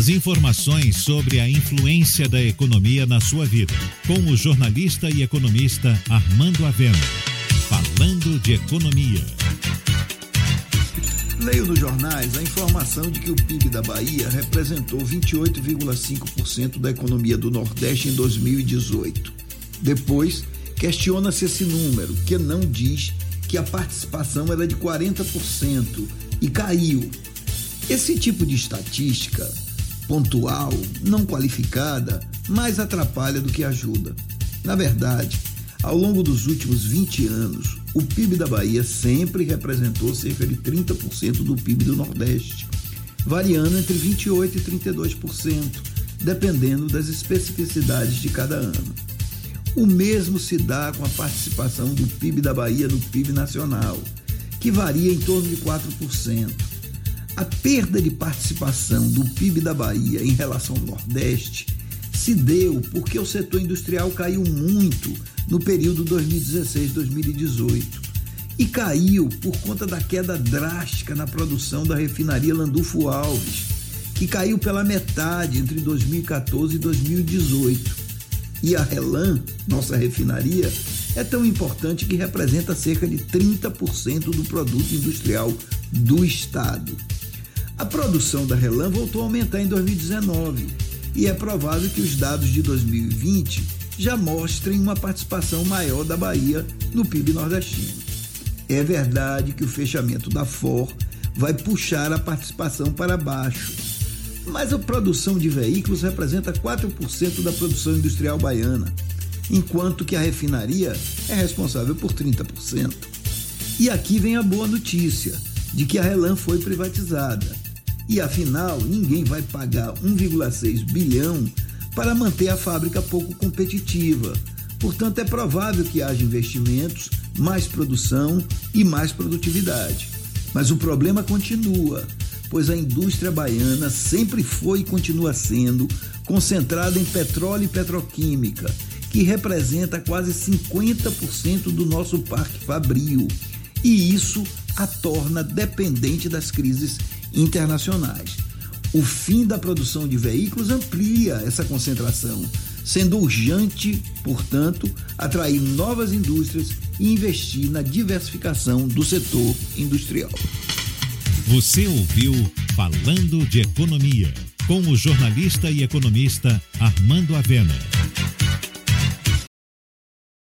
As informações sobre a influência da economia na sua vida, com o jornalista e economista Armando Avena. Falando de economia. Leio nos jornais a informação de que o PIB da Bahia representou 28,5% da economia do Nordeste em 2018. Depois, questiona-se esse número, que não diz que a participação era de 40% e caiu. Esse tipo de estatística pontual, não qualificada, mais atrapalha do que ajuda. Na verdade, ao longo dos últimos 20 anos, o PIB da Bahia sempre representou cerca de 30% do PIB do Nordeste, variando entre 28% e 32%, dependendo das especificidades de cada ano. O mesmo se dá com a participação do PIB da Bahia no PIB nacional, que varia em torno de 4%. A perda de participação do PIB da Bahia em relação ao Nordeste se deu porque o setor industrial caiu muito no período 2016-2018 e caiu por conta da queda drástica na produção da refinaria Landulfo Alves, que caiu pela metade entre 2014 e 2018. E a Relan, nossa refinaria, é tão importante que representa cerca de 30% do produto industrial do estado. A produção da Relan voltou a aumentar em 2019 e é provável que os dados de 2020 já mostrem uma participação maior da Bahia no PIB nordestino. É verdade que o fechamento da FOR vai puxar a participação para baixo, mas a produção de veículos representa 4% da produção industrial baiana, enquanto que a refinaria é responsável por 30%. E aqui vem a boa notícia de que a Relan foi privatizada e afinal, ninguém vai pagar 1,6 bilhão para manter a fábrica pouco competitiva. Portanto, é provável que haja investimentos, mais produção e mais produtividade. Mas o problema continua, pois a indústria baiana sempre foi e continua sendo concentrada em petróleo e petroquímica, que representa quase 50% do nosso parque fabril. E isso a torna dependente das crises internacionais. O fim da produção de veículos amplia essa concentração, sendo urgente, portanto, atrair novas indústrias e investir na diversificação do setor industrial. Você ouviu Falando de Economia, com o jornalista e economista Armando Avena.